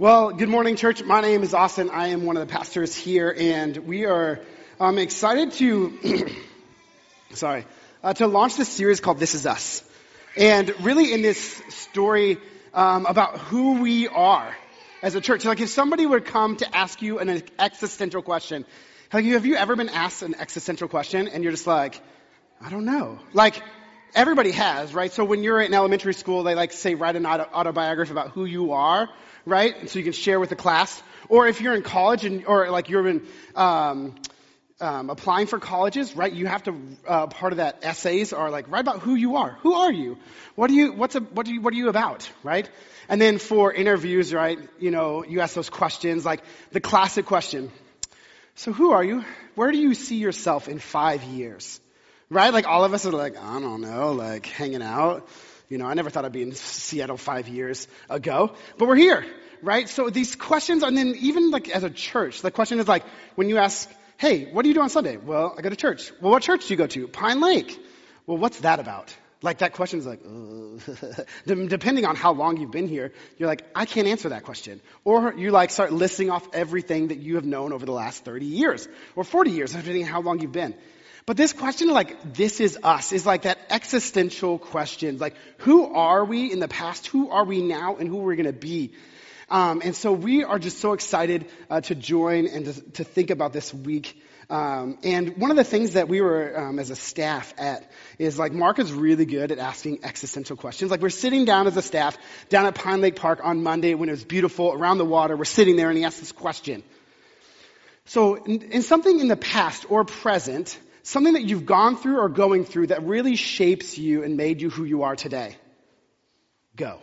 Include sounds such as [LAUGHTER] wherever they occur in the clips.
Well, good morning, church. My name is Austin. I am one of the pastors here, and we are um, excited to, [CLEARS THROAT] sorry, uh, to launch this series called "This Is Us," and really in this story um, about who we are as a church. Like, if somebody would come to ask you an existential question, like, have you ever been asked an existential question, and you're just like, I don't know, like. Everybody has, right? So when you're in elementary school, they like say write an auto- autobiography about who you are, right? So you can share with the class. Or if you're in college and, or like you're in, um, um, applying for colleges, right? You have to, uh, part of that essays are like, write about who you are. Who are you? What do you, what's a, what do you, what are you about, right? And then for interviews, right, you know, you ask those questions, like the classic question. So who are you? Where do you see yourself in five years? Right? Like all of us are like, I don't know, like hanging out. You know, I never thought I'd be in Seattle five years ago, but we're here, right? So these questions, and then even like as a church, the question is like, when you ask, hey, what do you do on Sunday? Well, I go to church. Well, what church do you go to? Pine Lake. Well, what's that about? Like that question is like, [LAUGHS] depending on how long you've been here, you're like, I can't answer that question. Or you like start listing off everything that you have known over the last 30 years or 40 years, depending on how long you've been. But this question, like, this is us, is like that existential question. Like, who are we in the past? Who are we now? And who are we going to be? Um, and so we are just so excited uh, to join and to, to, think about this week. Um, and one of the things that we were um, as a staff at is like Mark is really good at asking existential questions. Like we're sitting down as a staff down at Pine Lake Park on Monday when it was beautiful around the water. We're sitting there and he asked this question. So in, in something in the past or present, something that you've gone through or going through that really shapes you and made you who you are today? Go.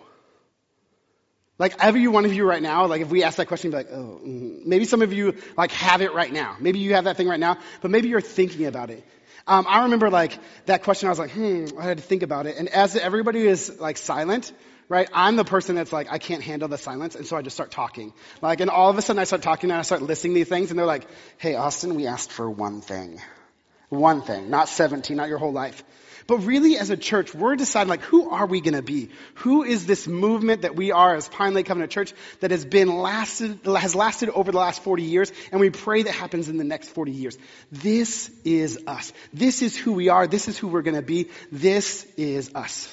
Like every one of you right now, like if we ask that question, be like, oh, mm. maybe some of you like have it right now. Maybe you have that thing right now, but maybe you're thinking about it. Um, I remember like that question. I was like, hmm, I had to think about it. And as everybody is like silent, right? I'm the person that's like, I can't handle the silence, and so I just start talking. Like, and all of a sudden I start talking and I start listing these things, and they're like, hey, Austin, we asked for one thing. One thing, not 17, not your whole life. But really, as a church, we're deciding, like, who are we going to be? Who is this movement that we are as Pine Lake Covenant Church that has been lasted, has lasted over the last 40 years, and we pray that happens in the next 40 years. This is us. This is who we are. This is who we're going to be. This is us.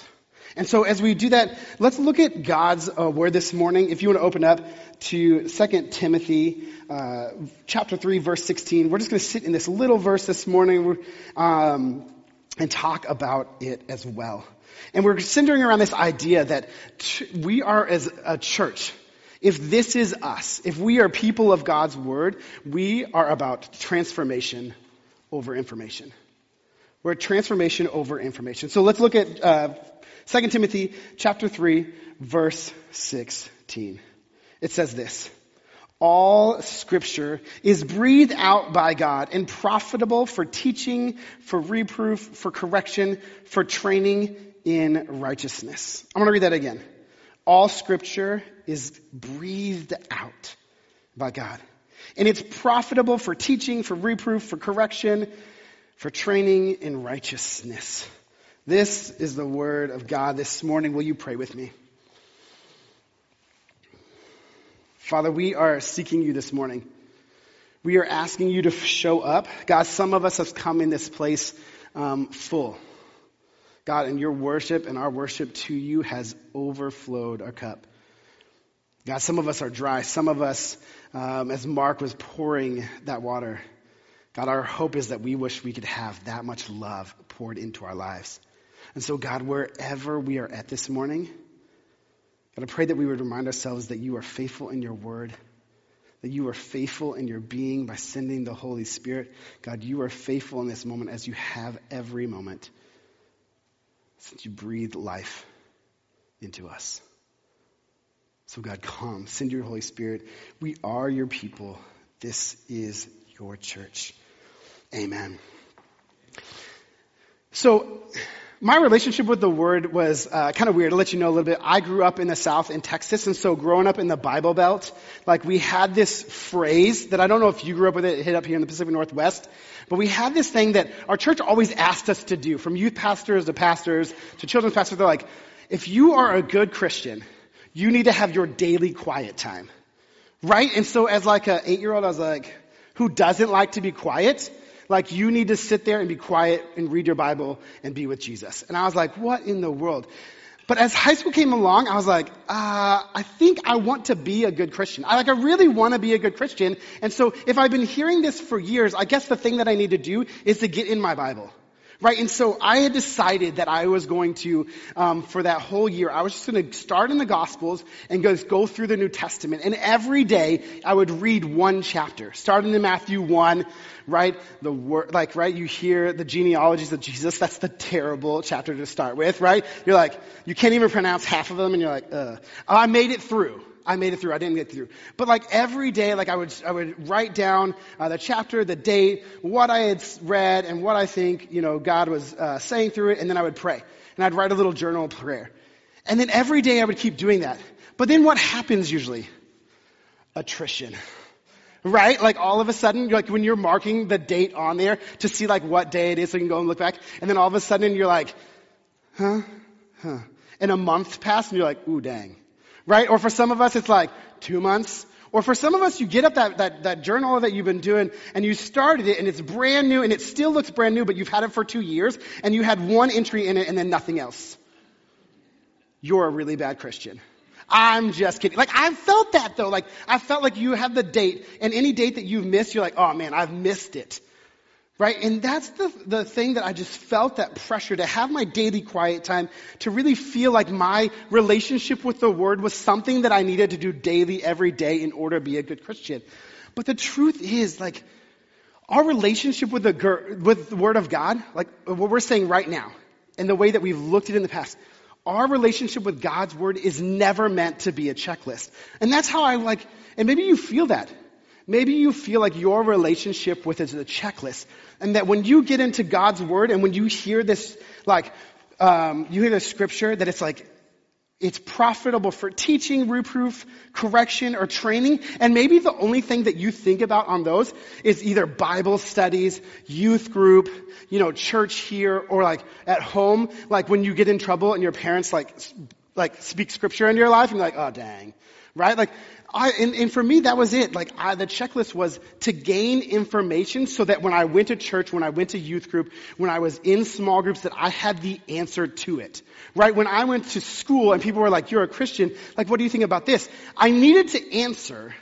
And so as we do that, let's look at God's uh, word this morning. If you want to open up to 2 Timothy uh, chapter 3, verse 16, we're just going to sit in this little verse this morning um, and talk about it as well. And we're centering around this idea that ch- we are as a church. If this is us, if we are people of God's word, we are about transformation over information. We're transformation over information. So let's look at uh, 2 Timothy chapter 3 verse 16. It says this. All scripture is breathed out by God and profitable for teaching, for reproof, for correction, for training in righteousness. I'm going to read that again. All scripture is breathed out by God. And it's profitable for teaching, for reproof, for correction, for training in righteousness. This is the word of God this morning. Will you pray with me? Father, we are seeking you this morning. We are asking you to show up. God, some of us have come in this place um, full. God, and your worship and our worship to you has overflowed our cup. God, some of us are dry. Some of us, um, as Mark was pouring that water, God, our hope is that we wish we could have that much love poured into our lives. And so, God, wherever we are at this morning, God, I pray that we would remind ourselves that you are faithful in your word, that you are faithful in your being by sending the Holy Spirit. God, you are faithful in this moment as you have every moment since you breathed life into us. So, God, come, send your Holy Spirit. We are your people. This is your church. Amen. So, my relationship with the word was uh, kind of weird. To let you know a little bit, I grew up in the South in Texas, and so growing up in the Bible Belt, like we had this phrase that I don't know if you grew up with it, it hit up here in the Pacific Northwest, but we had this thing that our church always asked us to do, from youth pastors to pastors to children's pastors. They're like, if you are a good Christian, you need to have your daily quiet time. Right? And so as like an eight year old, I was like, who doesn't like to be quiet? Like you need to sit there and be quiet and read your Bible and be with Jesus. And I was like, what in the world? But as high school came along, I was like, uh, I think I want to be a good Christian. I like, I really want to be a good Christian. And so if I've been hearing this for years, I guess the thing that I need to do is to get in my Bible. Right, and so I had decided that I was going to, um, for that whole year, I was just going to start in the Gospels and go, go through the New Testament. And every day I would read one chapter, starting in Matthew 1, right? The word, like, right? You hear the genealogies of Jesus. That's the terrible chapter to start with, right? You're like, you can't even pronounce half of them and you're like, uh, I made it through. I made it through. I didn't get through. But like every day, like I would, I would write down uh, the chapter, the date, what I had read, and what I think, you know, God was uh, saying through it, and then I would pray. And I'd write a little journal prayer. And then every day I would keep doing that. But then what happens usually? Attrition. Right? Like all of a sudden, like when you're marking the date on there to see like what day it is so you can go and look back, and then all of a sudden you're like, huh? Huh. And a month passed and you're like, ooh dang right? Or for some of us, it's like two months. Or for some of us, you get up that, that, that journal that you've been doing and you started it and it's brand new and it still looks brand new, but you've had it for two years and you had one entry in it and then nothing else. You're a really bad Christian. I'm just kidding. Like, I felt that though. Like, I felt like you have the date and any date that you've missed, you're like, oh man, I've missed it. Right? And that's the, the thing that I just felt that pressure to have my daily quiet time, to really feel like my relationship with the Word was something that I needed to do daily, every day in order to be a good Christian. But the truth is, like, our relationship with the, with the Word of God, like what we're saying right now, and the way that we've looked at it in the past, our relationship with God's Word is never meant to be a checklist. And that's how I like, and maybe you feel that. Maybe you feel like your relationship with it is a checklist. And that when you get into God's word and when you hear this, like, um, you hear the scripture that it's like, it's profitable for teaching, reproof, correction, or training. And maybe the only thing that you think about on those is either Bible studies, youth group, you know, church here, or like at home, like when you get in trouble and your parents like, like speak scripture into your life and you're like, oh dang. Right? Like, I, and, and, for me, that was it. Like, I, the checklist was to gain information so that when I went to church, when I went to youth group, when I was in small groups, that I had the answer to it. Right? When I went to school and people were like, you're a Christian, like, what do you think about this? I needed to answer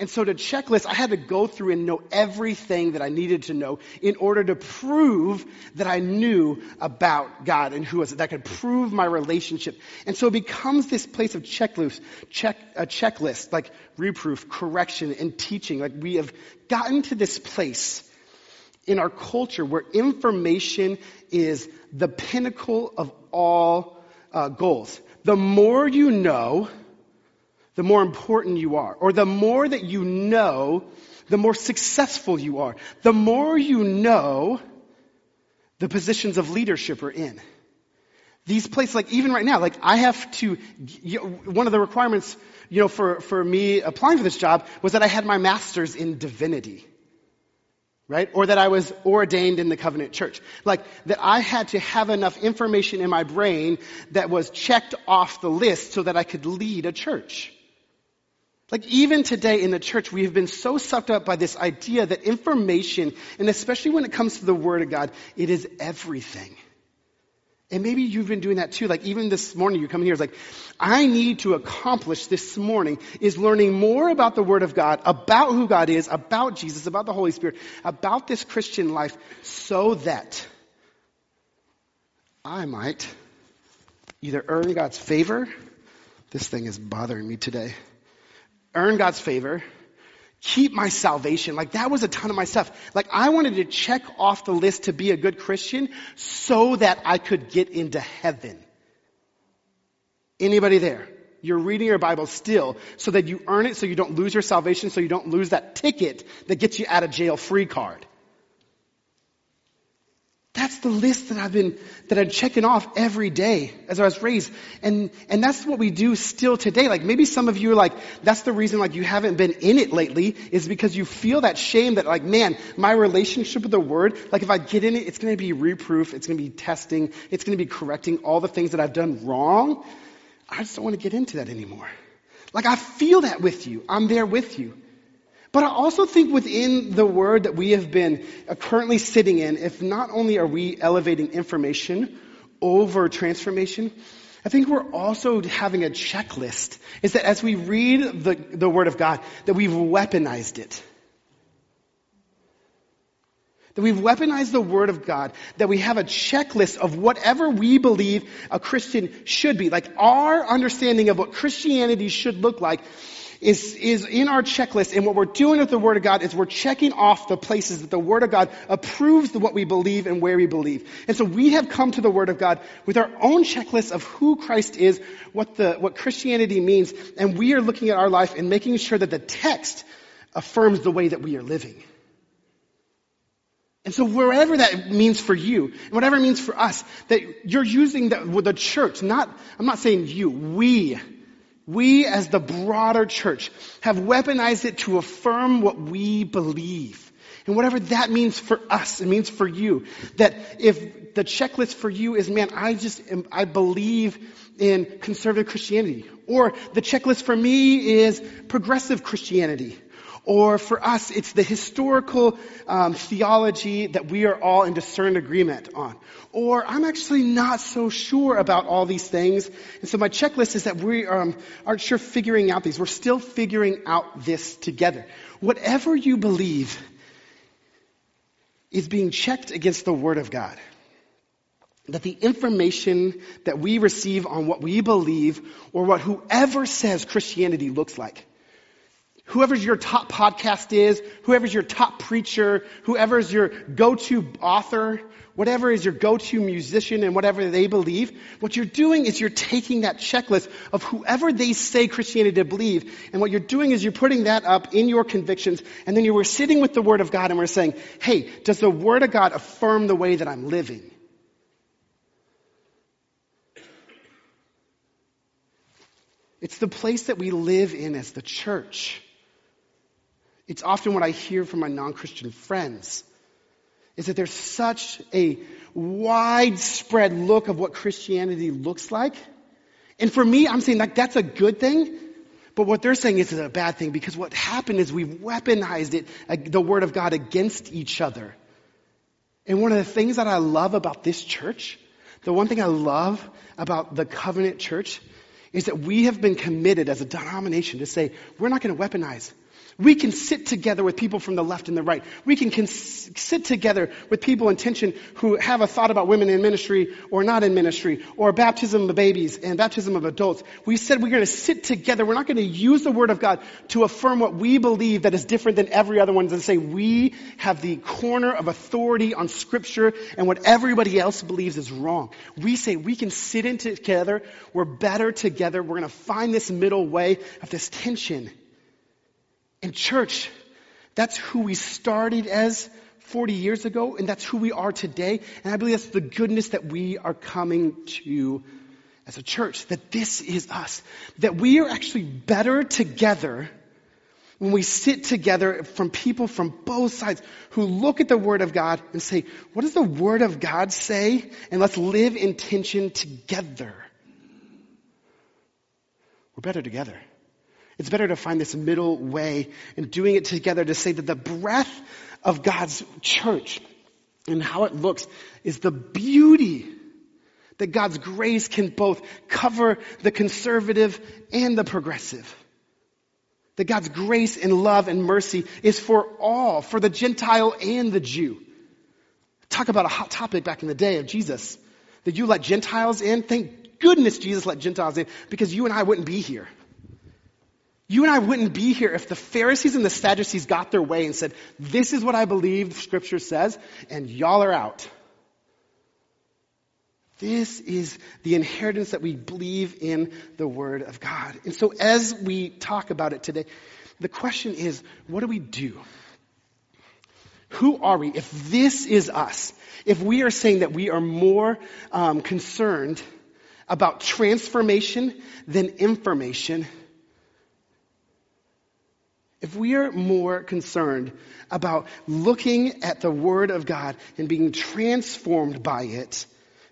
and so to checklist, I had to go through and know everything that I needed to know in order to prove that I knew about God and who was it, that could prove my relationship. And so it becomes this place of checklist, check, a checklist, like reproof, correction, and teaching. Like we have gotten to this place in our culture where information is the pinnacle of all uh, goals. The more you know, the more important you are. Or the more that you know, the more successful you are. The more you know, the positions of leadership are in. These places, like even right now, like I have to, you know, one of the requirements, you know, for, for me applying for this job was that I had my master's in divinity. Right? Or that I was ordained in the covenant church. Like, that I had to have enough information in my brain that was checked off the list so that I could lead a church. Like even today in the church, we have been so sucked up by this idea that information, and especially when it comes to the Word of God, it is everything. And maybe you've been doing that too. Like even this morning, you come in here, it's like, I need to accomplish this morning is learning more about the Word of God, about who God is, about Jesus, about the Holy Spirit, about this Christian life, so that I might either earn God's favor. This thing is bothering me today earn God's favor, keep my salvation. Like that was a ton of my stuff. Like I wanted to check off the list to be a good Christian so that I could get into heaven. Anybody there? You're reading your Bible still so that you earn it so you don't lose your salvation, so you don't lose that ticket that gets you out of jail free card. That's the list that I've been, that I'm checking off every day as I was raised. And, and that's what we do still today. Like maybe some of you are like, that's the reason like you haven't been in it lately is because you feel that shame that like, man, my relationship with the word, like if I get in it, it's going to be reproof. It's going to be testing. It's going to be correcting all the things that I've done wrong. I just don't want to get into that anymore. Like I feel that with you. I'm there with you. But I also think within the word that we have been uh, currently sitting in, if not only are we elevating information over transformation, I think we're also having a checklist. Is that as we read the, the word of God, that we've weaponized it. That we've weaponized the Word of God, that we have a checklist of whatever we believe a Christian should be. Like our understanding of what Christianity should look like is, is in our checklist. And what we're doing with the Word of God is we're checking off the places that the Word of God approves what we believe and where we believe. And so we have come to the Word of God with our own checklist of who Christ is, what the, what Christianity means, and we are looking at our life and making sure that the text affirms the way that we are living. And so wherever that means for you, whatever it means for us, that you're using the, the church, not, I'm not saying you, we, we as the broader church have weaponized it to affirm what we believe. And whatever that means for us, it means for you. That if the checklist for you is, man, I just, am, I believe in conservative Christianity. Or the checklist for me is progressive Christianity. Or for us, it's the historical um, theology that we are all in discerned agreement on. Or I'm actually not so sure about all these things. And so my checklist is that we um, aren't sure figuring out these. We're still figuring out this together. Whatever you believe is being checked against the Word of God. That the information that we receive on what we believe or what whoever says Christianity looks like whoever's your top podcast is, whoever's your top preacher, whoever's your go-to author, whatever is your go-to musician and whatever they believe, what you're doing is you're taking that checklist of whoever they say Christianity to believe, and what you're doing is you're putting that up in your convictions, and then you were sitting with the Word of God and we're saying, hey, does the Word of God affirm the way that I'm living? It's the place that we live in as the church. It's often what I hear from my non-Christian friends is that there's such a widespread look of what Christianity looks like. And for me, I'm saying like that's a good thing. But what they're saying is it's a bad thing because what happened is we've weaponized it, the Word of God against each other. And one of the things that I love about this church, the one thing I love about the covenant church is that we have been committed as a denomination to say, we're not going to weaponize. We can sit together with people from the left and the right. We can cons- sit together with people in tension who have a thought about women in ministry or not in ministry or baptism of babies and baptism of adults. We said we're going to sit together. We're not going to use the word of God to affirm what we believe that is different than every other one and say we have the corner of authority on scripture and what everybody else believes is wrong. We say we can sit in together. We're better together. We're going to find this middle way of this tension. In church, that's who we started as 40 years ago, and that's who we are today. And I believe that's the goodness that we are coming to as a church, that this is us. That we are actually better together when we sit together from people from both sides who look at the Word of God and say, what does the Word of God say? And let's live in tension together. We're better together. It's better to find this middle way and doing it together to say that the breath of God's church and how it looks is the beauty that God's grace can both cover the conservative and the progressive. That God's grace and love and mercy is for all, for the Gentile and the Jew. Talk about a hot topic back in the day of Jesus. That you let Gentiles in. Thank goodness Jesus let Gentiles in because you and I wouldn't be here. You and I wouldn't be here if the Pharisees and the Sadducees got their way and said, this is what I believe scripture says, and y'all are out. This is the inheritance that we believe in the Word of God. And so as we talk about it today, the question is, what do we do? Who are we? If this is us, if we are saying that we are more um, concerned about transformation than information, if we are more concerned about looking at the Word of God and being transformed by it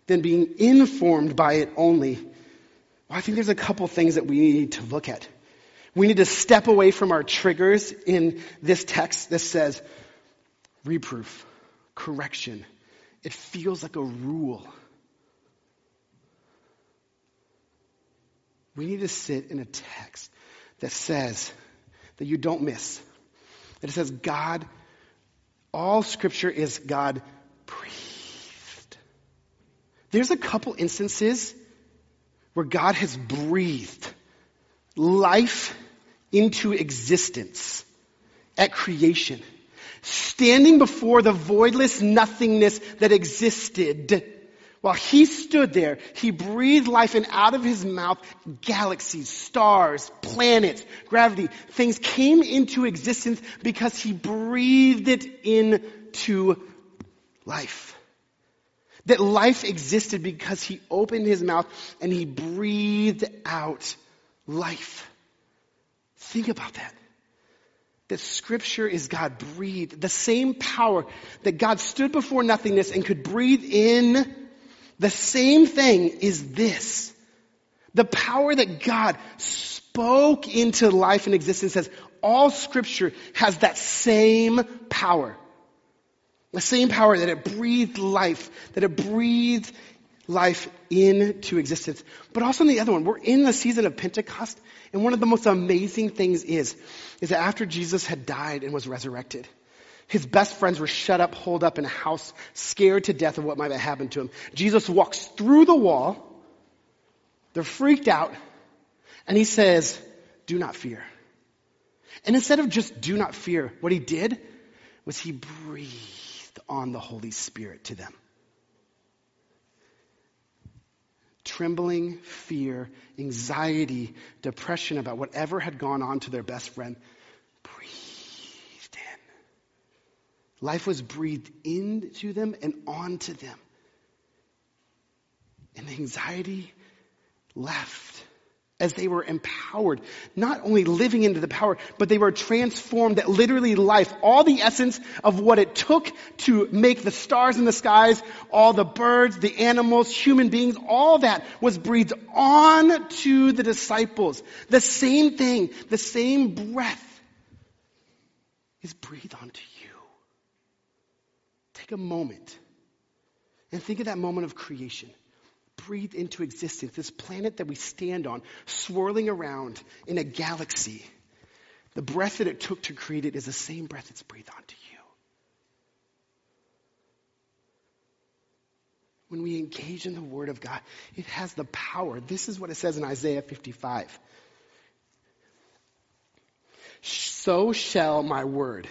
than being informed by it only, well, I think there's a couple things that we need to look at. We need to step away from our triggers in this text that says reproof, correction. It feels like a rule. We need to sit in a text that says that you don't miss. That it says God, all scripture is God breathed. There's a couple instances where God has breathed life into existence at creation, standing before the voidless nothingness that existed. While he stood there, he breathed life and out of his mouth, galaxies, stars, planets, gravity, things came into existence because he breathed it into life. That life existed because he opened his mouth and he breathed out life. Think about that. That scripture is God breathed. The same power that God stood before nothingness and could breathe in, the same thing is this. The power that God spoke into life and existence says all scripture has that same power. The same power that it breathed life, that it breathed life into existence. But also in the other one, we're in the season of Pentecost, and one of the most amazing things is, is that after Jesus had died and was resurrected, his best friends were shut up, holed up in a house, scared to death of what might have happened to him. Jesus walks through the wall. They're freaked out. And he says, do not fear. And instead of just do not fear, what he did was he breathed on the Holy Spirit to them. trembling, fear, anxiety, depression about whatever had gone on to their best friend, breathed in. Life was breathed into them and onto them. And anxiety left as they were empowered, not only living into the power, but they were transformed that literally life, all the essence of what it took to make the stars in the skies, all the birds, the animals, human beings, all that was breathed on to the disciples. The same thing, the same breath is breathed onto you. Take a moment and think of that moment of creation breathed into existence, this planet that we stand on, swirling around in a galaxy, the breath that it took to create it is the same breath that's breathed onto you. When we engage in the Word of God, it has the power. This is what it says in Isaiah 55. So shall my word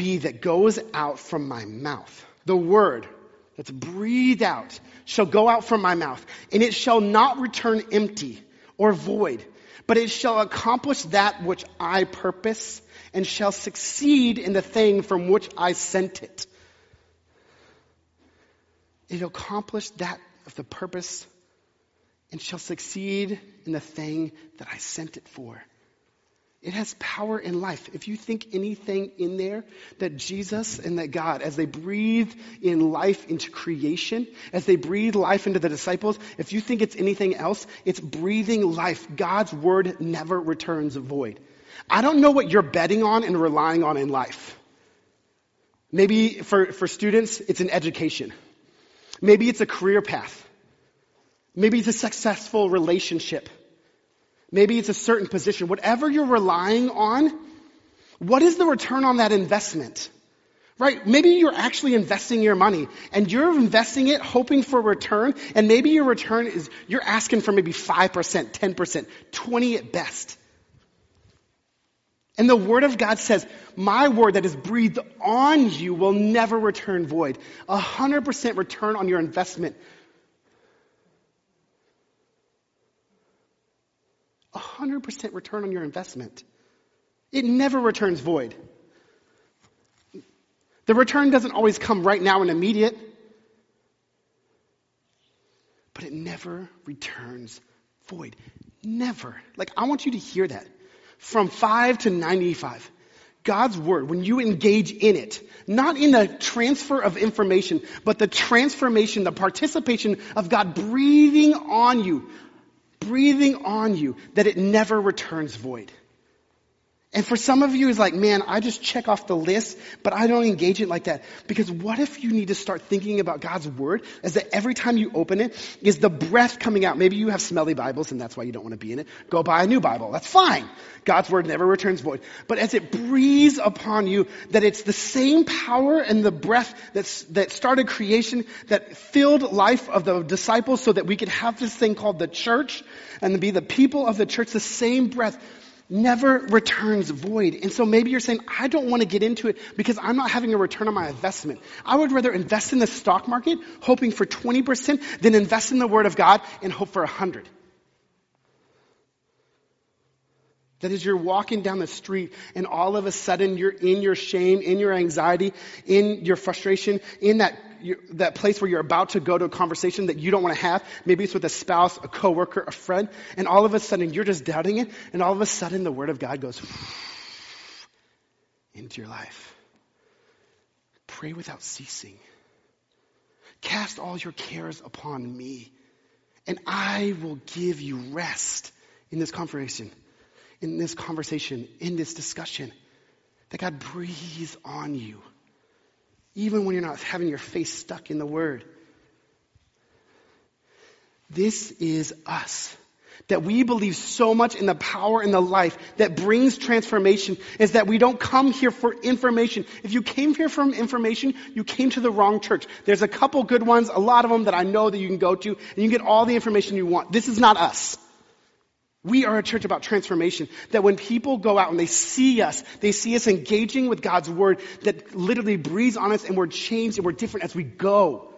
be that goes out from my mouth. The word, that's breathed out shall go out from my mouth, and it shall not return empty or void, but it shall accomplish that which I purpose and shall succeed in the thing from which I sent it. It'll accomplish that of the purpose and shall succeed in the thing that I sent it for. It has power in life. If you think anything in there that Jesus and that God, as they breathe in life into creation, as they breathe life into the disciples, if you think it's anything else, it's breathing life. God's word never returns void. I don't know what you're betting on and relying on in life. Maybe for, for students, it's an education. Maybe it's a career path. Maybe it's a successful relationship. Maybe it's a certain position. Whatever you're relying on, what is the return on that investment? Right? Maybe you're actually investing your money and you're investing it hoping for a return and maybe your return is, you're asking for maybe 5%, 10%, 20 at best. And the Word of God says, my word that is breathed on you will never return void. A hundred percent return on your investment 100% return on your investment. It never returns void. The return doesn't always come right now and immediate, but it never returns void. Never. Like, I want you to hear that. From 5 to 95. God's word, when you engage in it, not in the transfer of information, but the transformation, the participation of God breathing on you, breathing on you that it never returns void. And for some of you, it's like, man, I just check off the list, but I don't engage it like that. Because what if you need to start thinking about God's word as that every time you open it is the breath coming out? Maybe you have smelly Bibles and that's why you don't want to be in it. Go buy a new Bible. That's fine. God's word never returns void. But as it breathes upon you, that it's the same power and the breath that's, that started creation, that filled life of the disciples so that we could have this thing called the church and be the people of the church, the same breath never returns void. And so maybe you're saying, I don't want to get into it because I'm not having a return on my investment. I would rather invest in the stock market hoping for 20% than invest in the Word of God and hope for 100. That as you're walking down the street and all of a sudden you're in your shame, in your anxiety, in your frustration, in that that place where you're about to go to a conversation that you don't want to have. Maybe it's with a spouse, a coworker, a friend, and all of a sudden you're just doubting it, and all of a sudden the Word of God goes [SIGHS] into your life. Pray without ceasing. Cast all your cares upon me, and I will give you rest in this conversation, in this conversation, in this discussion. That God breathes on you even when you're not having your face stuck in the Word. This is us. That we believe so much in the power and the life that brings transformation is that we don't come here for information. If you came here for information, you came to the wrong church. There's a couple good ones, a lot of them that I know that you can go to, and you can get all the information you want. This is not us. We are a church about transformation. That when people go out and they see us, they see us engaging with God's word that literally breathes on us and we're changed and we're different as we go.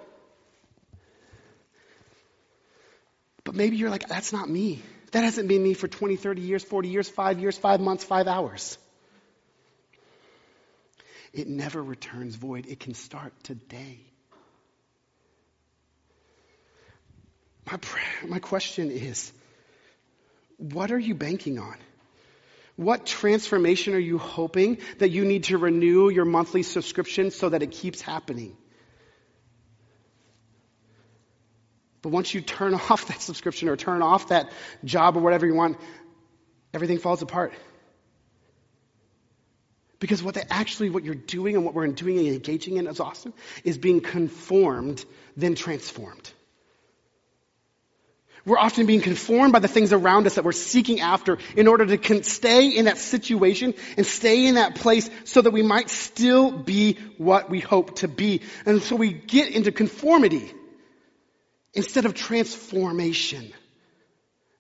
But maybe you're like, that's not me. That hasn't been me for 20, 30 years, 40 years, five years, five months, five hours. It never returns void. It can start today. My, my question is, what are you banking on? What transformation are you hoping that you need to renew your monthly subscription so that it keeps happening? But once you turn [LAUGHS] off that subscription or turn off that job or whatever you want, everything falls apart. Because what they actually, what you're doing and what we're doing and engaging in is awesome, is being conformed, then transformed. We're often being conformed by the things around us that we're seeking after in order to con- stay in that situation and stay in that place so that we might still be what we hope to be. And so we get into conformity instead of transformation.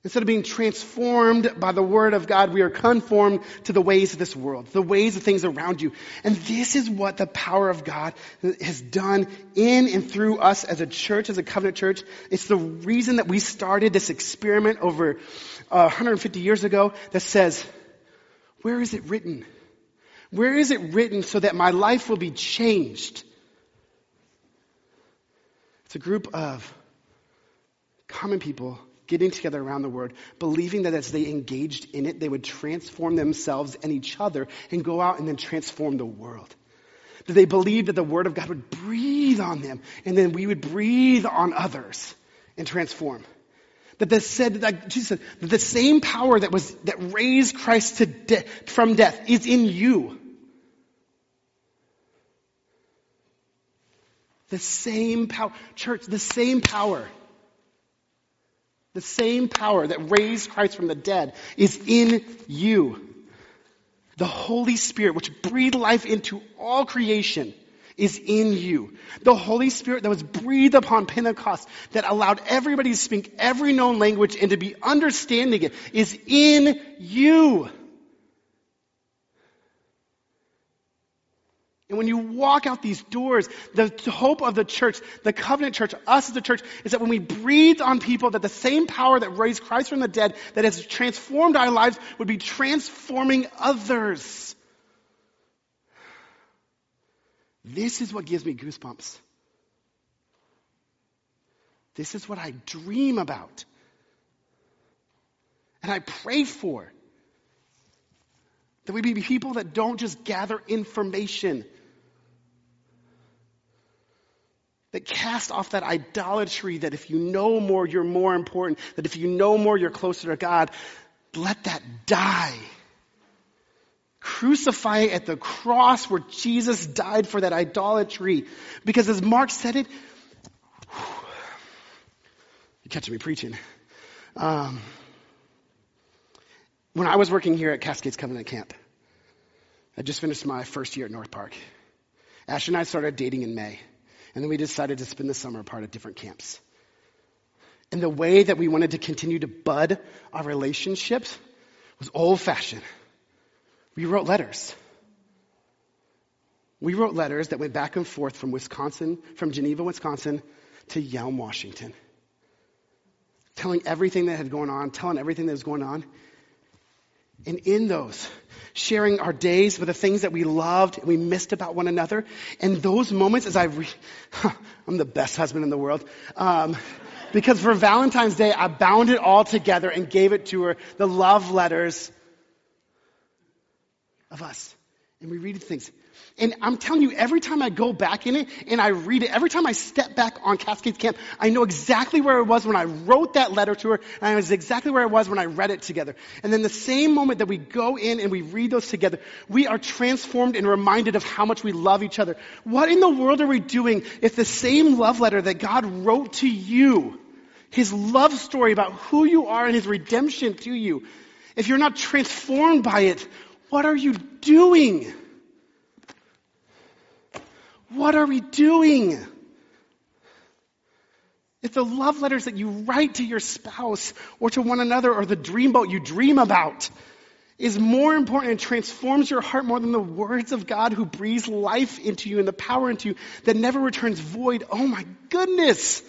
Instead of being transformed by the Word of God, we are conformed to the ways of this world, the ways of things around you. And this is what the power of God has done in and through us as a church, as a covenant church. It's the reason that we started this experiment over uh, 150 years ago that says, where is it written? Where is it written so that my life will be changed? It's a group of common people getting together around the word, believing that as they engaged in it, they would transform themselves and each other and go out and then transform the world. That they believed that the word of God would breathe on them and then we would breathe on others and transform. That they said that Jesus said that the same power that was that raised Christ to de- from death is in you. The same power, church, the same power the same power that raised Christ from the dead is in you. The Holy Spirit, which breathed life into all creation, is in you. The Holy Spirit that was breathed upon Pentecost, that allowed everybody to speak every known language and to be understanding it, is in you. And when you walk out these doors, the hope of the church, the covenant church, us as a church, is that when we breathe on people, that the same power that raised Christ from the dead, that has transformed our lives, would be transforming others. This is what gives me goosebumps. This is what I dream about. And I pray for. That we be people that don't just gather information, that cast off that idolatry that if you know more, you're more important, that if you know more, you're closer to God. Let that die. Crucify it at the cross where Jesus died for that idolatry. Because as Mark said it, you catching me preaching. Um, when I was working here at Cascades Covenant Camp, I just finished my first year at North Park. Ash and I started dating in May, and then we decided to spend the summer apart at different camps. And the way that we wanted to continue to bud our relationships was old fashioned. We wrote letters. We wrote letters that went back and forth from Wisconsin, from Geneva, Wisconsin to Yelm, Washington. Telling everything that had gone on, telling everything that was going on. And in those, sharing our days with the things that we loved and we missed about one another. And those moments as I, re- [LAUGHS] I'm the best husband in the world. Um, because for Valentine's Day, I bound it all together and gave it to her, the love letters of us. And we read things. And I'm telling you, every time I go back in it and I read it, every time I step back on Cascades Camp, I know exactly where I was when I wrote that letter to her, and I know exactly where I was when I read it together. And then the same moment that we go in and we read those together, we are transformed and reminded of how much we love each other. What in the world are we doing if the same love letter that God wrote to you, His love story about who you are and His redemption to you, if you're not transformed by it, what are you doing? What are we doing? If the love letters that you write to your spouse or to one another or the dreamboat you dream about is more important and transforms your heart more than the words of God who breathes life into you and the power into you that never returns void, oh my goodness.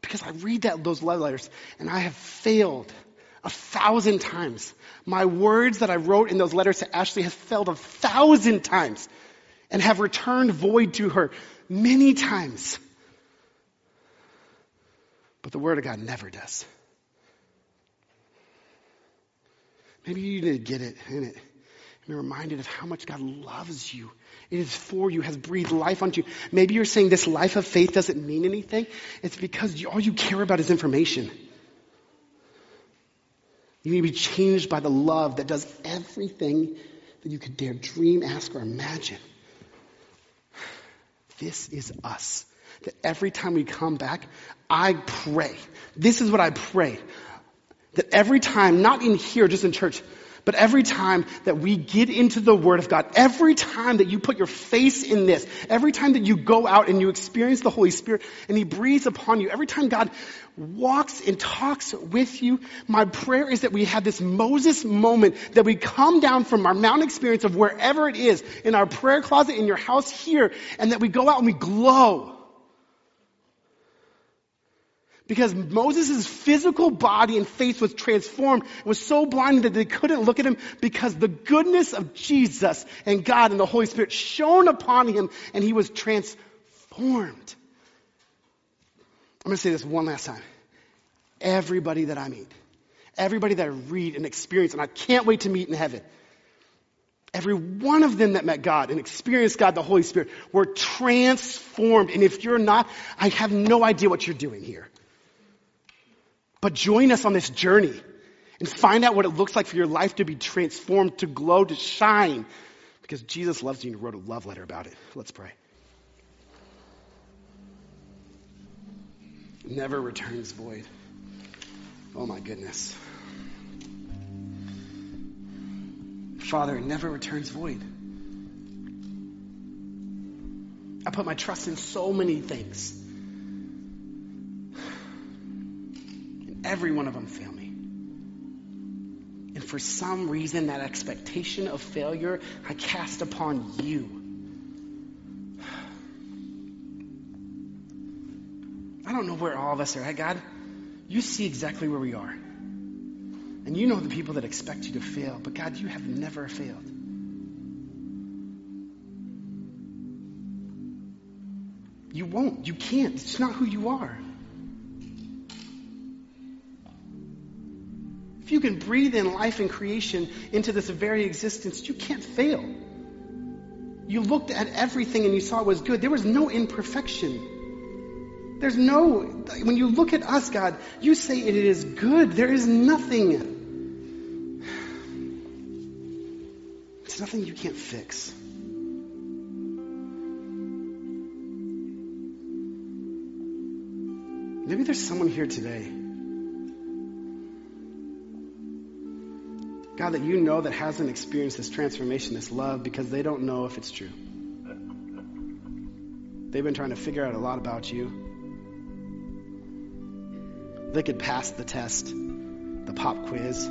Because I read that, those love letters and I have failed a thousand times. My words that I wrote in those letters to Ashley have failed a thousand times and have returned void to her many times. But the Word of God never does. Maybe you to get it in it. And be reminded of how much God loves you. It is for you, has breathed life onto you. Maybe you're saying this life of faith doesn't mean anything. It's because all you care about is information. You need to be changed by the love that does everything that you could dare dream, ask, or imagine. This is us. That every time we come back, I pray. This is what I pray. That every time, not in here, just in church, but every time that we get into the Word of God, every time that you put your face in this, every time that you go out and you experience the Holy Spirit and He breathes upon you, every time God walks and talks with you, my prayer is that we have this Moses moment, that we come down from our mountain experience of wherever it is, in our prayer closet, in your house here, and that we go out and we glow because Moses' physical body and face was transformed, was so blinded that they couldn't look at him because the goodness of Jesus and God and the Holy Spirit shone upon him and he was transformed. I'm going to say this one last time. Everybody that I meet, everybody that I read and experience, and I can't wait to meet in heaven, every one of them that met God and experienced God, the Holy Spirit, were transformed. And if you're not, I have no idea what you're doing here. But join us on this journey and find out what it looks like for your life to be transformed, to glow, to shine. Because Jesus loves you and wrote a love letter about it. Let's pray. Never returns void. Oh my goodness. Father, never returns void. I put my trust in so many things. Every one of them fail me. And for some reason, that expectation of failure I cast upon you. I don't know where all of us are at, God. You see exactly where we are. And you know the people that expect you to fail. But God, you have never failed. You won't. You can't. It's not who you are. If you can breathe in life and creation into this very existence, you can't fail. You looked at everything and you saw it was good. There was no imperfection. There's no, when you look at us, God, you say it is good. There is nothing. It's nothing you can't fix. Maybe there's someone here today. God, that you know that hasn't experienced this transformation, this love, because they don't know if it's true. They've been trying to figure out a lot about you. They could pass the test, the pop quiz.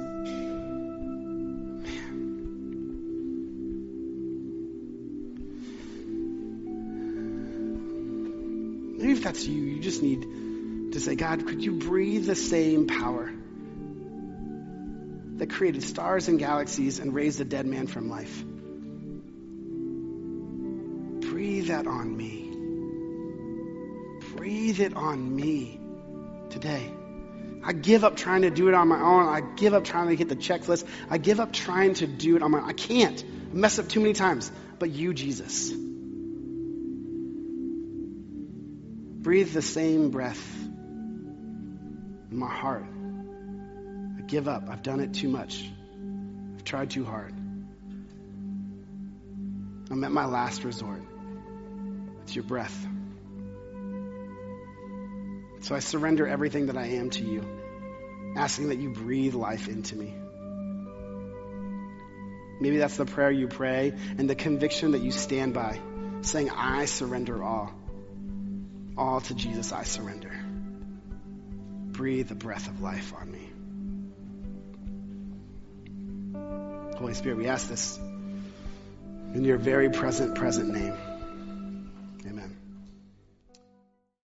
Maybe if that's you, you just need to say, God, could you breathe the same power created stars and galaxies and raised a dead man from life? Breathe that on me. Breathe it on me today. I give up trying to do it on my own. I give up trying to get the checklist. I give up trying to do it on my own. I can't. I mess up too many times. But you, Jesus. Breathe the same breath in my heart. Give up. I've done it too much. I've tried too hard. I'm at my last resort. It's your breath. So I surrender everything that I am to you, asking that you breathe life into me. Maybe that's the prayer you pray and the conviction that you stand by, saying, I surrender all. All to Jesus I surrender breathe the breath of life on me. Holy Spirit, we ask this in your very present, present name.